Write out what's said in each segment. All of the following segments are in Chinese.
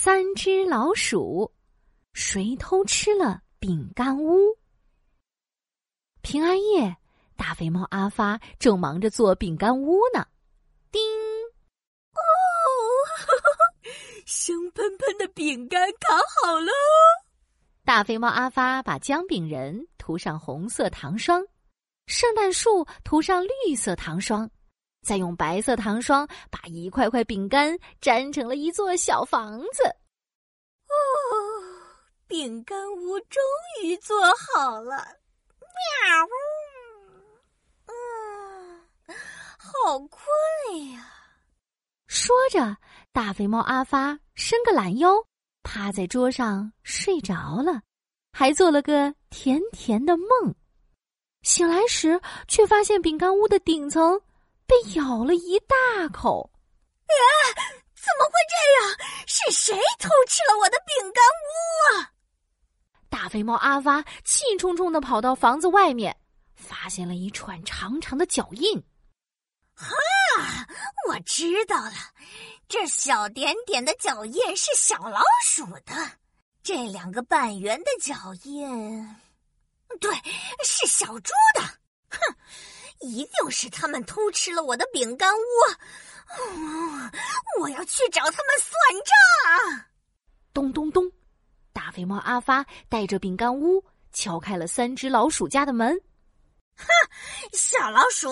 三只老鼠，谁偷吃了饼干屋？平安夜，大肥猫阿发正忙着做饼干屋呢。叮！哦，香喷喷的饼干烤好了！大肥猫阿发把姜饼人涂上红色糖霜，圣诞树涂上绿色糖霜。再用白色糖霜把一块块饼干粘成了一座小房子。哦，饼干屋终于做好了！喵呜，嗯，好困呀。说着，大肥猫阿发伸个懒腰，趴在桌上睡着了，还做了个甜甜的梦。醒来时，却发现饼干屋的顶层。被咬了一大口，啊！怎么会这样？是谁偷吃了我的饼干屋啊？大肥猫阿发气冲冲的跑到房子外面，发现了一串长长的脚印。哈！我知道了，这小点点的脚印是小老鼠的，这两个半圆的脚印，对，是小猪的。哼！一定是他们偷吃了我的饼干屋，我要去找他们算账。咚咚咚，大肥猫阿发带着饼干屋敲开了三只老鼠家的门。哼，小老鼠，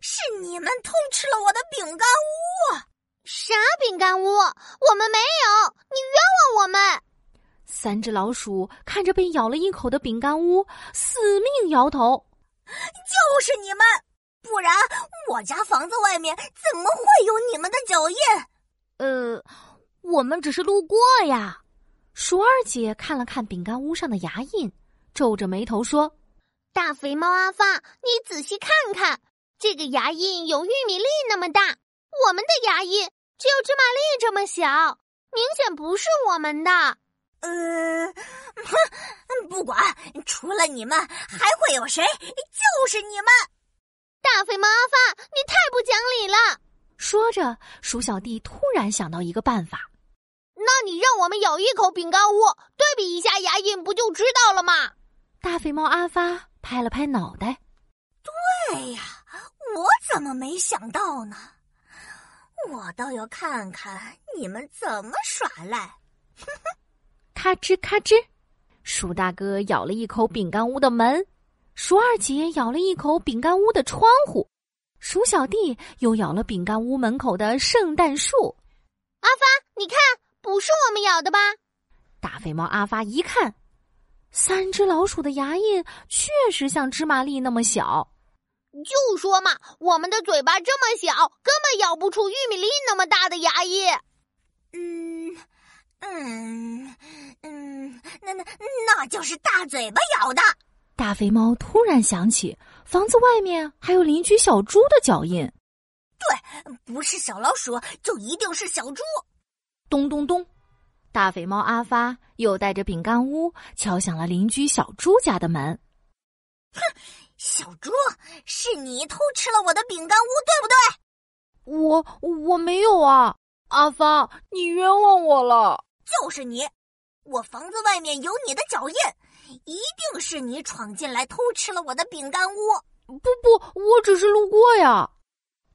是你们偷吃了我的饼干屋！啥饼干屋？我们没有，你冤枉我们！三只老鼠看着被咬了一口的饼干屋，死命摇头。就是你们，不然我家房子外面怎么会有你们的脚印？呃，我们只是路过呀。鼠二姐看了看饼干屋上的牙印，皱着眉头说：“大肥猫阿发，你仔细看看，这个牙印有玉米粒那么大，我们的牙印只有芝麻粒这么小，明显不是我们的。”嗯，哼，不管，除了你们还会有谁？就是你们，大肥猫阿发，你太不讲理了！说着，鼠小弟突然想到一个办法，那你让我们咬一口饼干屋，对比一下牙印，不就知道了吗？大肥猫阿发拍了拍脑袋，对呀，我怎么没想到呢？我倒要看看你们怎么耍赖！哼哼。咔吱咔吱，鼠大哥咬了一口饼干屋的门，鼠二姐咬了一口饼干屋的窗户，鼠小弟又咬了饼干屋门口的圣诞树。阿发，你看，不是我们咬的吧？大肥猫阿发一看，三只老鼠的牙印确实像芝麻粒那么小。就说嘛，我们的嘴巴这么小，根本咬不出玉米粒那么大的牙印。嗯。嗯嗯，那那那就是大嘴巴咬的。大肥猫突然想起，房子外面还有邻居小猪的脚印。对，不是小老鼠，就一定是小猪。咚咚咚，大肥猫阿发又带着饼干屋敲响了邻居小猪家的门。哼，小猪，是你偷吃了我的饼干屋，对不对？我我没有啊，阿发，你冤枉我了。就是你，我房子外面有你的脚印，一定是你闯进来偷吃了我的饼干屋。不不，我只是路过呀。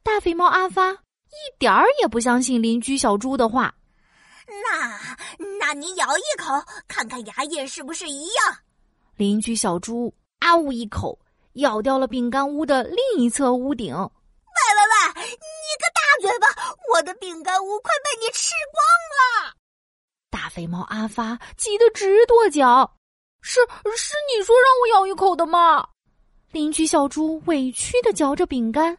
大肥猫阿发一点儿也不相信邻居小猪的话。那，那你咬一口，看看牙印是不是一样？邻居小猪啊呜一口，咬掉了饼干屋的另一侧屋顶。喂喂喂，你个大嘴巴，我的饼干屋快被你吃光了！大肥猫阿发急得直跺脚，是是你说让我咬一口的吗？邻居小猪委屈的嚼着饼干，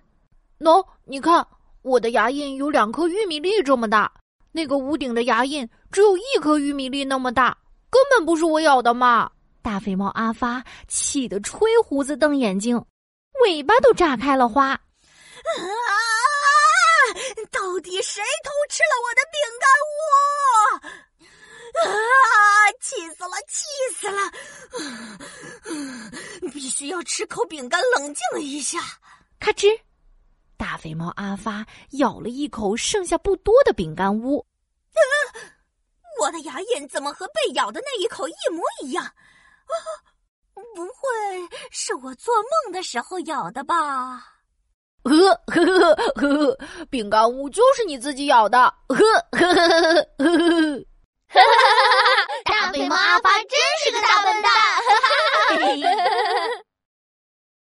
喏，你看我的牙印有两颗玉米粒这么大，那个屋顶的牙印只有一颗玉米粒那么大，根本不是我咬的嘛！大肥猫阿发气得吹胡子瞪眼睛，尾巴都炸开了花。啊！到底谁偷吃了我的饼需要吃口饼干冷静一下。咔吱，大肥猫阿发咬了一口剩下不多的饼干屋。我的牙印怎么和被咬的那一口一模一样？不会是我做梦的时候咬的吧？呵呵呵呵呵呵，饼干屋就是你自己咬的。呵呵呵呵呵呵呵呵，大肥猫阿发真是个大笨蛋。